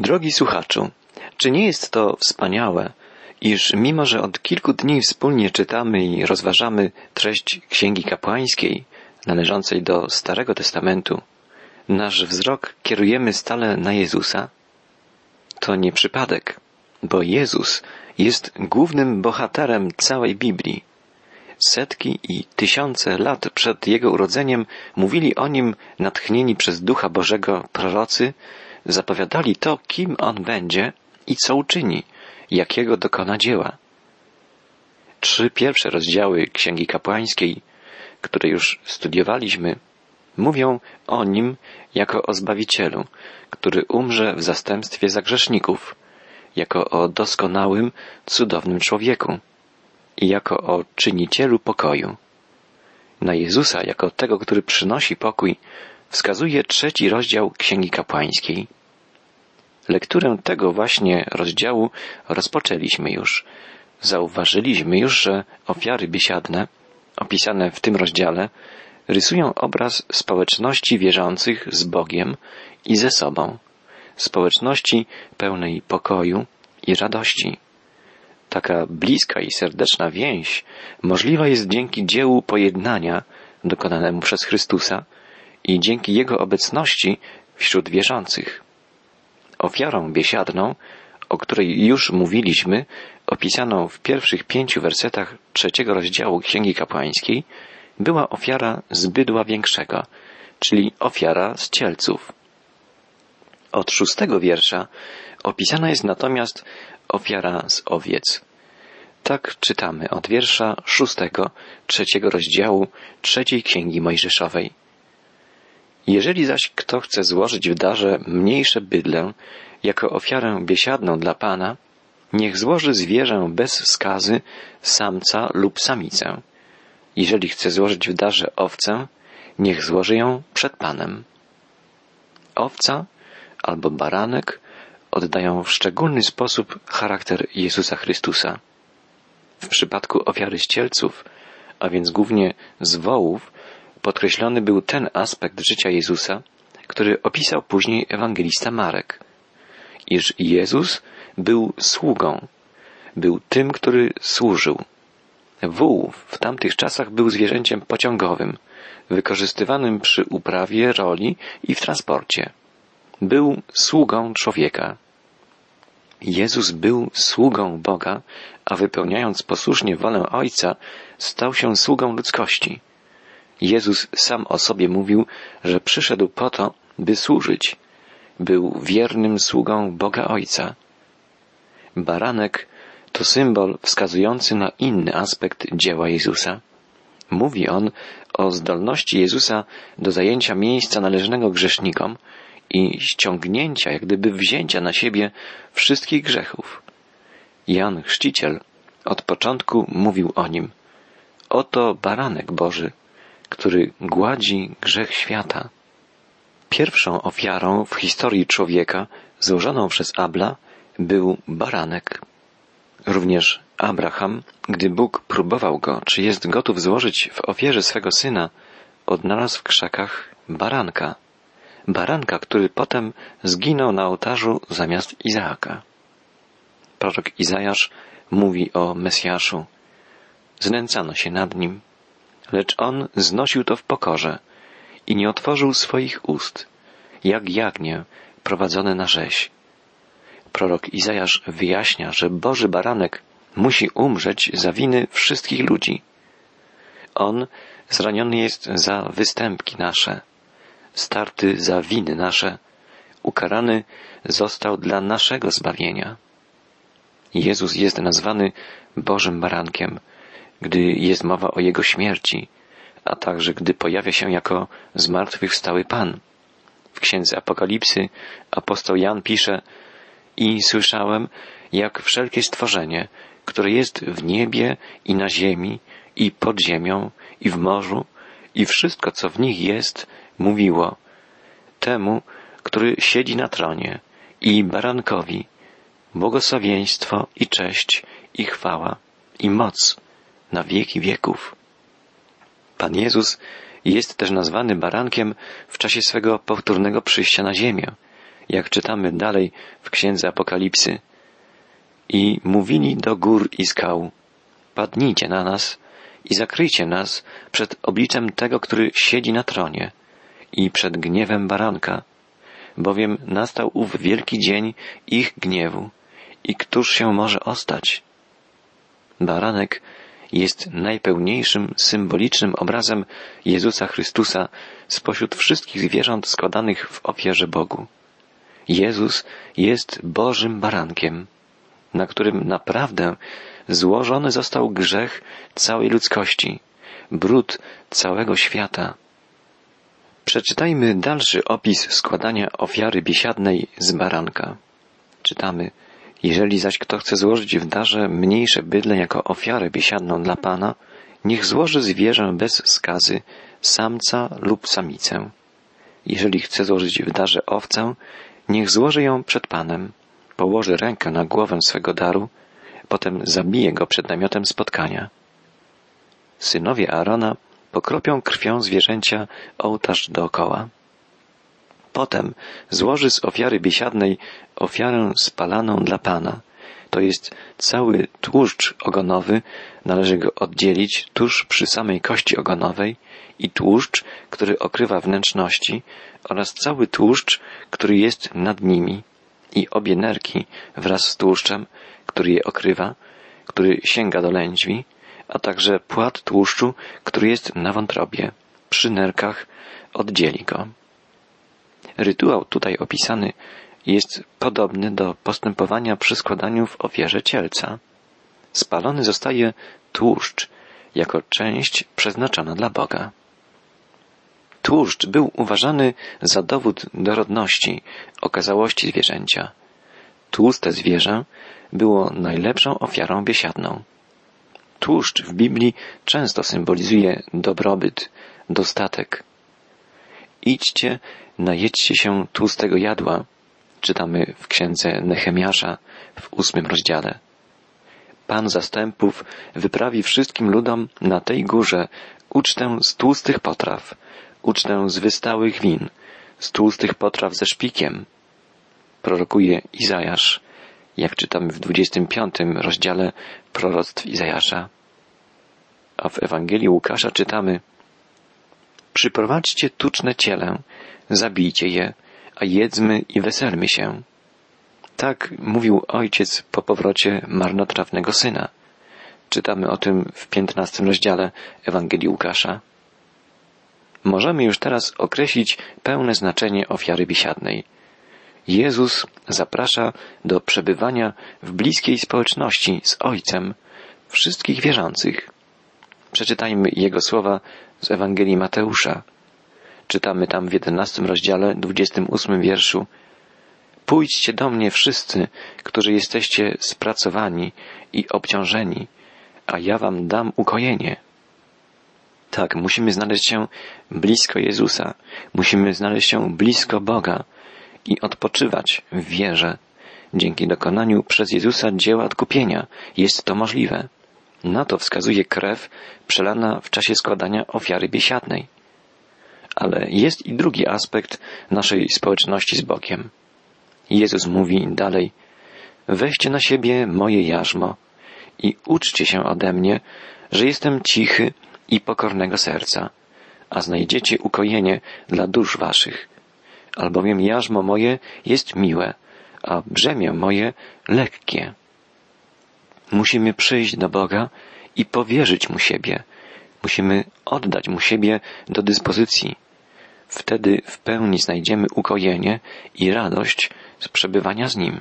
Drogi słuchaczu, czy nie jest to wspaniałe, iż mimo, że od kilku dni wspólnie czytamy i rozważamy treść Księgi Kapłańskiej należącej do Starego Testamentu, nasz wzrok kierujemy stale na Jezusa? To nie przypadek, bo Jezus jest głównym bohaterem całej Biblii. Setki i tysiące lat przed Jego urodzeniem mówili o Nim natchnieni przez Ducha Bożego prorocy, zapowiadali to, kim On będzie i co uczyni, jakiego dokona dzieła. Trzy pierwsze rozdziały Księgi Kapłańskiej, które już studiowaliśmy, mówią o Nim jako o Zbawicielu, który umrze w zastępstwie za grzeszników, jako o doskonałym, cudownym człowieku i jako o czynicielu pokoju. Na Jezusa jako tego, który przynosi pokój, wskazuje trzeci rozdział Księgi Kapłańskiej. Lekturę tego właśnie rozdziału rozpoczęliśmy już. Zauważyliśmy już, że ofiary biesiadne, opisane w tym rozdziale, rysują obraz społeczności wierzących z Bogiem i ze sobą, społeczności pełnej pokoju i radości. Taka bliska i serdeczna więź możliwa jest dzięki dziełu pojednania dokonanemu przez Chrystusa i dzięki Jego obecności wśród wierzących. Ofiarą biesiadną, o której już mówiliśmy, opisaną w pierwszych pięciu wersetach trzeciego rozdziału Księgi Kapłańskiej, była ofiara z bydła większego, czyli ofiara z cielców. Od szóstego wiersza opisana jest natomiast ofiara z owiec. Tak czytamy od wiersza szóstego, trzeciego rozdziału trzeciej księgi Mojżeszowej. Jeżeli zaś kto chce złożyć w darze mniejsze bydlę jako ofiarę biesiadną dla Pana, niech złoży zwierzę bez skazy samca lub samicę. Jeżeli chce złożyć w darze owcę, niech złoży ją przed Panem. Owca albo baranek oddają w szczególny sposób charakter Jezusa Chrystusa. W przypadku ofiary ścielców, a więc głównie z wołów, podkreślony był ten aspekt życia Jezusa, który opisał później ewangelista Marek, iż Jezus był sługą, był tym, który służył. Wół w tamtych czasach był zwierzęciem pociągowym, wykorzystywanym przy uprawie roli i w transporcie. Był sługą człowieka. Jezus był sługą Boga, a wypełniając posłusznie wolę Ojca, stał się sługą ludzkości. Jezus sam o sobie mówił, że przyszedł po to, by służyć. Był wiernym sługą Boga Ojca. Baranek to symbol wskazujący na inny aspekt dzieła Jezusa. Mówi on o zdolności Jezusa do zajęcia miejsca należnego grzesznikom i ściągnięcia, jak gdyby wzięcia na siebie wszystkich grzechów. Jan Chrzciciel od początku mówił o nim. Oto baranek Boży, który gładzi grzech świata. Pierwszą ofiarą w historii człowieka złożoną przez Abla był baranek. Również Abraham, gdy Bóg próbował go, czy jest gotów złożyć w ofierze swego syna, odnalazł w krzakach baranka. Baranka, który potem zginął na ołtarzu zamiast Izaaka. Prorok Izajasz mówi o Mesjaszu. Znęcano się nad nim, lecz on znosił to w pokorze i nie otworzył swoich ust, jak jagnię prowadzone na rzeź. Prorok Izajasz wyjaśnia, że Boży Baranek musi umrzeć za winy wszystkich ludzi. On zraniony jest za występki nasze, starty za winy nasze, ukarany został dla naszego zbawienia. Jezus jest nazwany Bożym Barankiem, gdy jest mowa o Jego śmierci, a także gdy pojawia się jako zmartwychwstały Pan. W księdze Apokalipsy apostoł Jan pisze i słyszałem, jak wszelkie stworzenie, które jest w niebie i na ziemi i pod ziemią i w morzu i wszystko, co w nich jest, mówiło temu, który siedzi na tronie i barankowi błogosławieństwo i cześć i chwała i moc na wieki wieków. Pan Jezus jest też nazwany barankiem w czasie swego powtórnego przyjścia na ziemię jak czytamy dalej w Księdze Apokalipsy. I mówili do gór i skał, padnijcie na nas i zakryjcie nas przed obliczem tego, który siedzi na tronie i przed gniewem baranka, bowiem nastał ów wielki dzień ich gniewu i któż się może ostać? Baranek jest najpełniejszym symbolicznym obrazem Jezusa Chrystusa spośród wszystkich zwierząt składanych w ofierze Bogu. Jezus jest Bożym barankiem, na którym naprawdę złożony został grzech całej ludzkości, brud całego świata. Przeczytajmy dalszy opis składania ofiary biesiadnej z baranka. Czytamy jeżeli zaś kto chce złożyć w darze mniejsze bydle jako ofiarę biesiadną dla Pana, niech złoży zwierzę bez skazy, samca lub samicę. Jeżeli chce złożyć w darze owcę, niech złoży ją przed Panem, położy rękę na głowę swego daru, potem zabije go przed namiotem spotkania. Synowie Aarona pokropią krwią zwierzęcia ołtarz dookoła. Potem złoży z ofiary biesiadnej ofiarę spalaną dla Pana. To jest cały tłuszcz ogonowy, należy go oddzielić tuż przy samej kości ogonowej i tłuszcz, który okrywa wnętrzności oraz cały tłuszcz, który jest nad nimi i obie nerki wraz z tłuszczem, który je okrywa, który sięga do lędźwi, a także płat tłuszczu, który jest na wątrobie. Przy nerkach oddzieli go. Rytuał tutaj opisany jest podobny do postępowania przy składaniu w ofierze cielca. Spalony zostaje tłuszcz jako część przeznaczona dla Boga. Tłuszcz był uważany za dowód dorodności, okazałości zwierzęcia. Tłuste zwierzę było najlepszą ofiarą biesiadną. Tłuszcz w Biblii często symbolizuje dobrobyt, dostatek. Idźcie najedźcie się tłustego jadła, czytamy w księdze Nehemiasza w ósmym rozdziale. Pan zastępów wyprawi wszystkim ludom na tej górze ucztę z tłustych potraw, ucztę z wystałych win, z tłustych potraw ze szpikiem. Prorokuje Izajasz, jak czytamy w 25 rozdziale proroctw Izajasza. A w Ewangelii Łukasza czytamy Przyprowadźcie tuczne ciele zabijcie je, a jedzmy i weselmy się. Tak mówił ojciec po powrocie marnotrawnego syna. Czytamy o tym w piętnastym rozdziale Ewangelii Łukasza. Możemy już teraz określić pełne znaczenie ofiary biesiadnej. Jezus zaprasza do przebywania w bliskiej społeczności z Ojcem wszystkich wierzących. Przeczytajmy Jego słowa z Ewangelii Mateusza. Czytamy tam w jedenastym rozdziale, dwudziestym ósmym wierszu. Pójdźcie do mnie wszyscy, którzy jesteście spracowani i obciążeni, a ja wam dam ukojenie. Tak, musimy znaleźć się blisko Jezusa, musimy znaleźć się blisko Boga i odpoczywać w wierze. Dzięki dokonaniu przez Jezusa dzieła odkupienia jest to możliwe. Na to wskazuje krew przelana w czasie składania ofiary biesiadnej. Ale jest i drugi aspekt naszej społeczności z Bogiem. Jezus mówi dalej, weźcie na siebie moje jarzmo i uczcie się ode mnie, że jestem cichy i pokornego serca, a znajdziecie ukojenie dla dusz waszych. Albowiem jarzmo moje jest miłe, a brzemię moje lekkie. Musimy przyjść do Boga i powierzyć Mu siebie. Musimy oddać Mu siebie do dyspozycji. Wtedy w pełni znajdziemy ukojenie i radość z przebywania z Nim.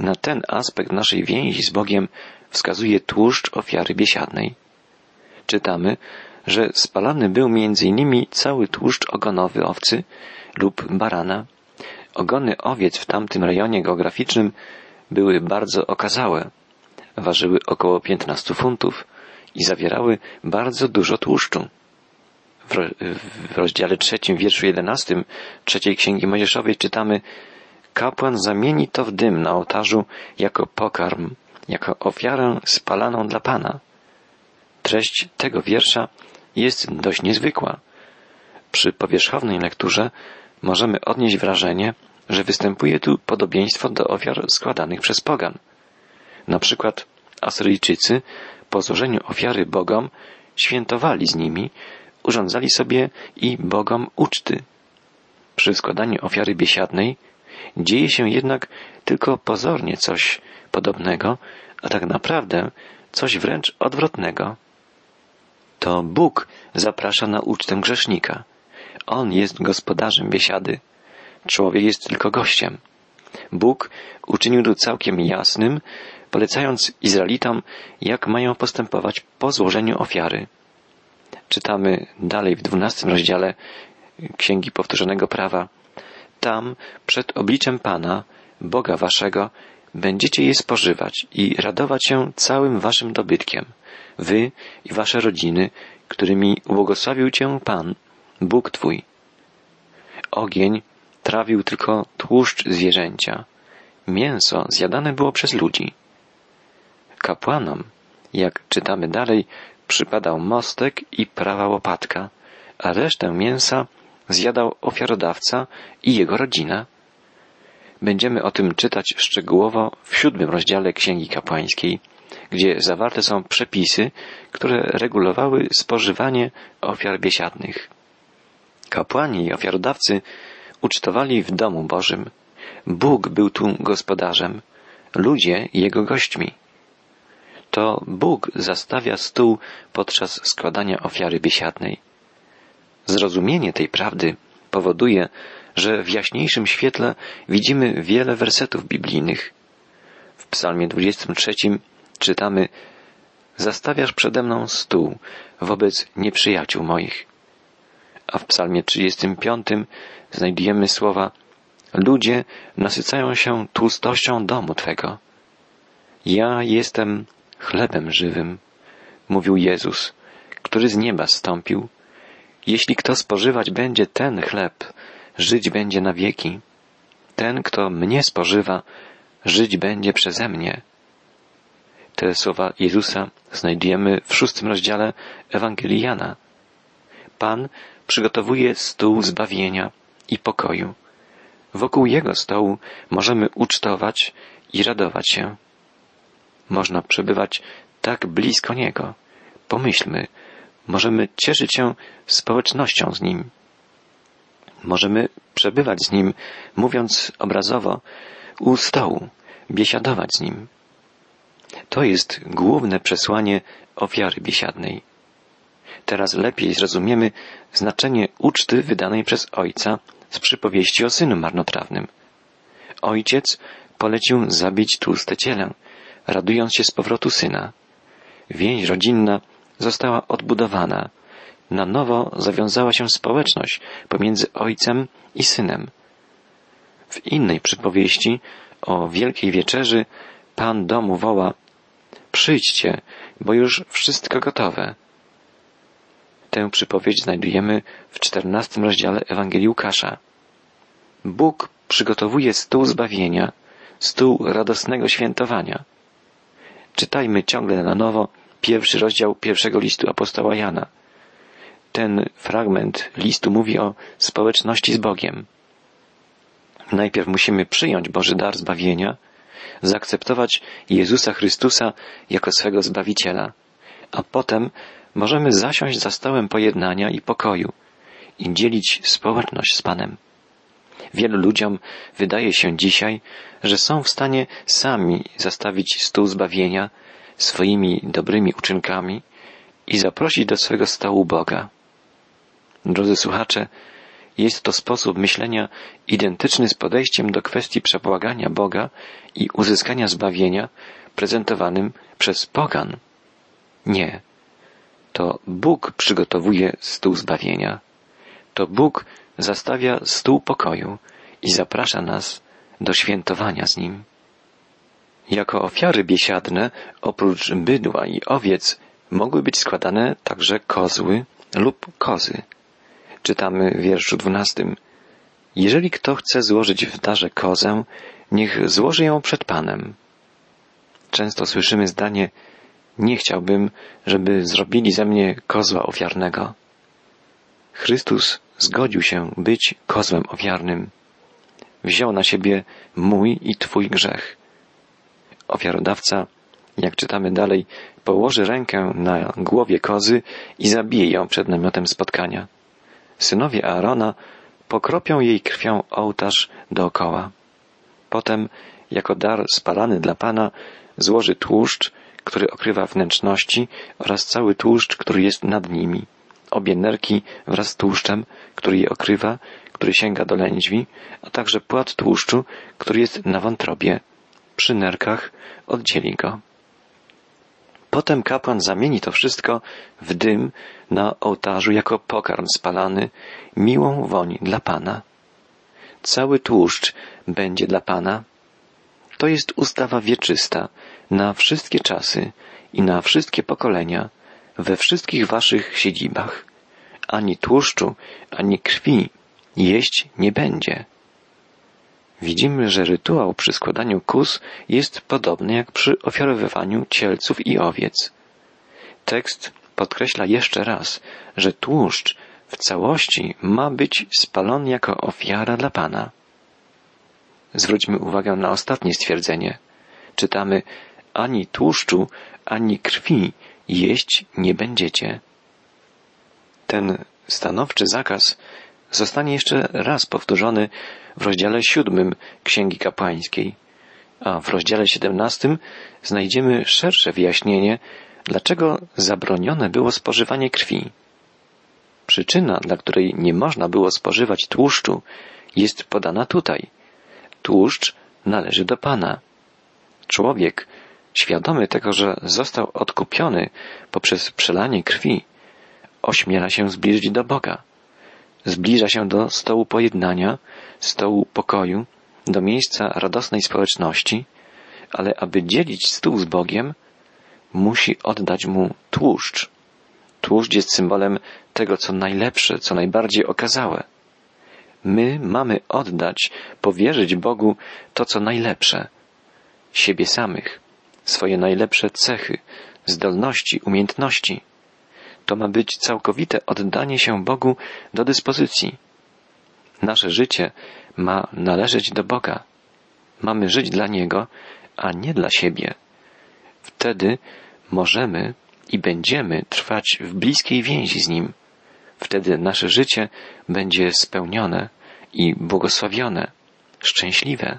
Na ten aspekt naszej więzi z Bogiem wskazuje tłuszcz ofiary biesiadnej. Czytamy, że spalany był między innymi cały tłuszcz ogonowy owcy lub barana. Ogony owiec w tamtym rejonie geograficznym były bardzo okazałe. Ważyły około 15 funtów i zawierały bardzo dużo tłuszczu w rozdziale trzecim, wierszu jedenastym trzeciej Księgi Mojżeszowej czytamy Kapłan zamieni to w dym na ołtarzu jako pokarm, jako ofiarę spalaną dla Pana. Treść tego wiersza jest dość niezwykła. Przy powierzchownej lekturze możemy odnieść wrażenie, że występuje tu podobieństwo do ofiar składanych przez pogan. Na przykład Asyryjczycy po złożeniu ofiary bogom świętowali z nimi, urządzali sobie i bogom uczty. Przy składaniu ofiary biesiadnej dzieje się jednak tylko pozornie coś podobnego, a tak naprawdę coś wręcz odwrotnego. To Bóg zaprasza na ucztę grzesznika. On jest gospodarzem biesiady. Człowiek jest tylko gościem. Bóg uczynił to całkiem jasnym, polecając Izraelitom, jak mają postępować po złożeniu ofiary. Czytamy dalej w dwunastym rozdziale Księgi Powtórzonego Prawa. Tam, przed obliczem Pana, Boga Waszego, będziecie je spożywać i radować się całym Waszym dobytkiem, Wy i Wasze rodziny, którymi błogosławił Cię Pan, Bóg Twój. Ogień trawił tylko tłuszcz zwierzęcia. Mięso zjadane było przez ludzi. Kapłanom, jak czytamy dalej, przypadał mostek i prawa łopatka, a resztę mięsa zjadał ofiarodawca i jego rodzina. Będziemy o tym czytać szczegółowo w siódmym rozdziale Księgi Kapłańskiej, gdzie zawarte są przepisy, które regulowały spożywanie ofiar biesiadnych. Kapłani i ofiarodawcy ucztowali w domu Bożym. Bóg był tu gospodarzem, ludzie jego gośćmi. To Bóg zastawia stół podczas składania ofiary biesiadnej. Zrozumienie tej prawdy powoduje, że w jaśniejszym świetle widzimy wiele wersetów biblijnych. W Psalmie 23 czytamy Zastawiasz przede mną stół wobec nieprzyjaciół moich. A w Psalmie 35 znajdujemy słowa Ludzie nasycają się tłustością domu Twego. Ja jestem chlebem żywym, mówił Jezus, który z nieba stąpił. Jeśli kto spożywać będzie ten chleb, żyć będzie na wieki. Ten, kto mnie spożywa, żyć będzie przeze mnie. Te słowa Jezusa znajdujemy w szóstym rozdziale Ewangelii Jana. Pan przygotowuje stół zbawienia i pokoju. Wokół Jego stołu możemy ucztować i radować się. Można przebywać tak blisko Niego. Pomyślmy, możemy cieszyć się społecznością z Nim. Możemy przebywać z Nim, mówiąc obrazowo, u stołu, biesiadować z Nim. To jest główne przesłanie ofiary biesiadnej. Teraz lepiej zrozumiemy znaczenie uczty wydanej przez ojca z przypowieści o synu marnotrawnym. Ojciec polecił zabić tłuste cielę, radując się z powrotu syna. Więź rodzinna została odbudowana. Na nowo zawiązała się społeczność pomiędzy ojcem i synem. W innej przypowieści o Wielkiej Wieczerzy Pan domu woła Przyjdźcie, bo już wszystko gotowe. Tę przypowiedź znajdujemy w czternastym rozdziale Ewangelii Łukasza. Bóg przygotowuje stół zbawienia, stół radosnego świętowania. Czytajmy ciągle na nowo pierwszy rozdział pierwszego listu apostoła Jana. Ten fragment listu mówi o społeczności z Bogiem. Najpierw musimy przyjąć Boży dar zbawienia, zaakceptować Jezusa Chrystusa jako swego Zbawiciela, a potem możemy zasiąść za stołem pojednania i pokoju i dzielić społeczność z Panem. Wielu ludziom wydaje się dzisiaj, że są w stanie sami zastawić stół zbawienia swoimi dobrymi uczynkami i zaprosić do swego stołu Boga. Drodzy słuchacze, jest to sposób myślenia identyczny z podejściem do kwestii przebłagania Boga i uzyskania zbawienia prezentowanym przez pogan. Nie. To Bóg przygotowuje stół zbawienia. To Bóg zastawia stół pokoju i zaprasza nas do świętowania z Nim. Jako ofiary biesiadne, oprócz bydła i owiec, mogły być składane także kozły lub kozy. Czytamy w wierszu dwunastym. Jeżeli kto chce złożyć w darze kozę, niech złoży ją przed Panem. Często słyszymy zdanie, nie chciałbym, żeby zrobili ze mnie kozła ofiarnego. Chrystus zgodził się być kozłem ofiarnym. wziął na siebie mój i Twój grzech. Ofiarodawca, jak czytamy dalej, położy rękę na głowie kozy i zabije ją przed namiotem spotkania. Synowie Aarona pokropią jej krwią ołtarz dookoła. Potem, jako dar spalany dla Pana, złoży tłuszcz, który okrywa wnętrzności oraz cały tłuszcz, który jest nad nimi. Obie nerki wraz z tłuszczem, który je okrywa, który sięga do lędźwi, a także płat tłuszczu, który jest na wątrobie. Przy nerkach oddzieli go. Potem kapłan zamieni to wszystko w dym na ołtarzu jako pokarm spalany, miłą woń dla Pana. Cały tłuszcz będzie dla Pana. To jest ustawa wieczysta na wszystkie czasy i na wszystkie pokolenia, we wszystkich waszych siedzibach. Ani tłuszczu, ani krwi jeść nie będzie. Widzimy, że rytuał przy składaniu kus jest podobny jak przy ofiarowywaniu cielców i owiec. Tekst podkreśla jeszcze raz, że tłuszcz w całości ma być spalony jako ofiara dla Pana. Zwróćmy uwagę na ostatnie stwierdzenie. Czytamy, ani tłuszczu, ani krwi jeść nie będziecie. Ten stanowczy zakaz zostanie jeszcze raz powtórzony w rozdziale siódmym Księgi Kapłańskiej, a w rozdziale siedemnastym znajdziemy szersze wyjaśnienie, dlaczego zabronione było spożywanie krwi. Przyczyna, dla której nie można było spożywać tłuszczu, jest podana tutaj. Tłuszcz należy do Pana. Człowiek, świadomy tego, że został odkupiony poprzez przelanie krwi, ośmiela się zbliżyć do Boga. Zbliża się do stołu pojednania, stołu pokoju, do miejsca radosnej społeczności, ale aby dzielić stół z Bogiem, musi oddać mu tłuszcz. Tłuszcz jest symbolem tego, co najlepsze, co najbardziej okazałe. My mamy oddać, powierzyć Bogu to, co najlepsze, siebie samych, swoje najlepsze cechy, zdolności, umiejętności. To ma być całkowite oddanie się Bogu do dyspozycji. Nasze życie ma należeć do Boga. Mamy żyć dla Niego, a nie dla siebie. Wtedy możemy i będziemy trwać w bliskiej więzi z Nim. Wtedy nasze życie będzie spełnione i błogosławione, szczęśliwe.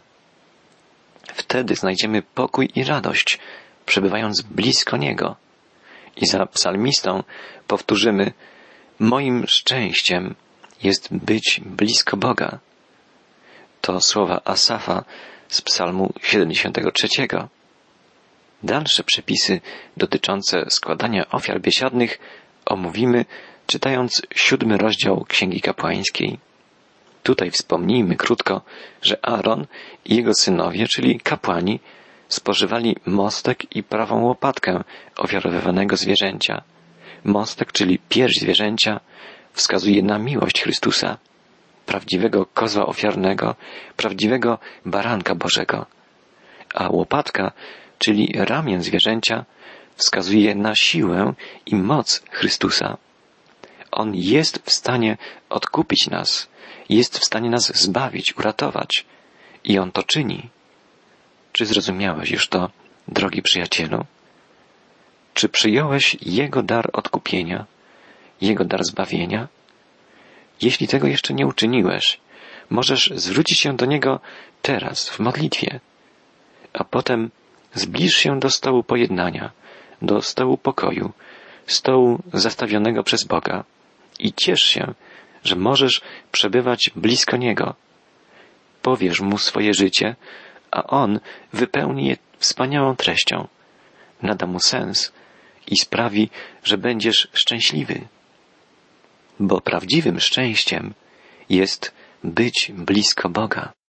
Wtedy znajdziemy pokój i radość, przebywając blisko Niego. I za psalmistą powtórzymy, moim szczęściem jest być blisko Boga. To słowa Asafa z psalmu 73. Dalsze przepisy dotyczące składania ofiar biesiadnych omówimy czytając siódmy rozdział Księgi Kapłańskiej. Tutaj wspomnijmy krótko, że Aaron i jego synowie, czyli kapłani, spożywali mostek i prawą łopatkę ofiarowywanego zwierzęcia. Mostek, czyli pierś zwierzęcia, wskazuje na miłość Chrystusa, prawdziwego kozła ofiarnego, prawdziwego baranka Bożego. A łopatka, czyli ramię zwierzęcia, wskazuje na siłę i moc Chrystusa. On jest w stanie odkupić nas, jest w stanie nas zbawić, uratować. I On to czyni. Czy zrozumiałeś już to, drogi przyjacielu? Czy przyjąłeś Jego dar odkupienia, Jego dar zbawienia? Jeśli tego jeszcze nie uczyniłeś, możesz zwrócić się do Niego teraz, w modlitwie, a potem zbliż się do stołu pojednania, do stołu pokoju, stołu zastawionego przez Boga i ciesz się, że możesz przebywać blisko Niego. Powiesz Mu swoje życie, a On wypełni je wspaniałą treścią, nada mu sens i sprawi, że będziesz szczęśliwy. Bo prawdziwym szczęściem jest być blisko Boga.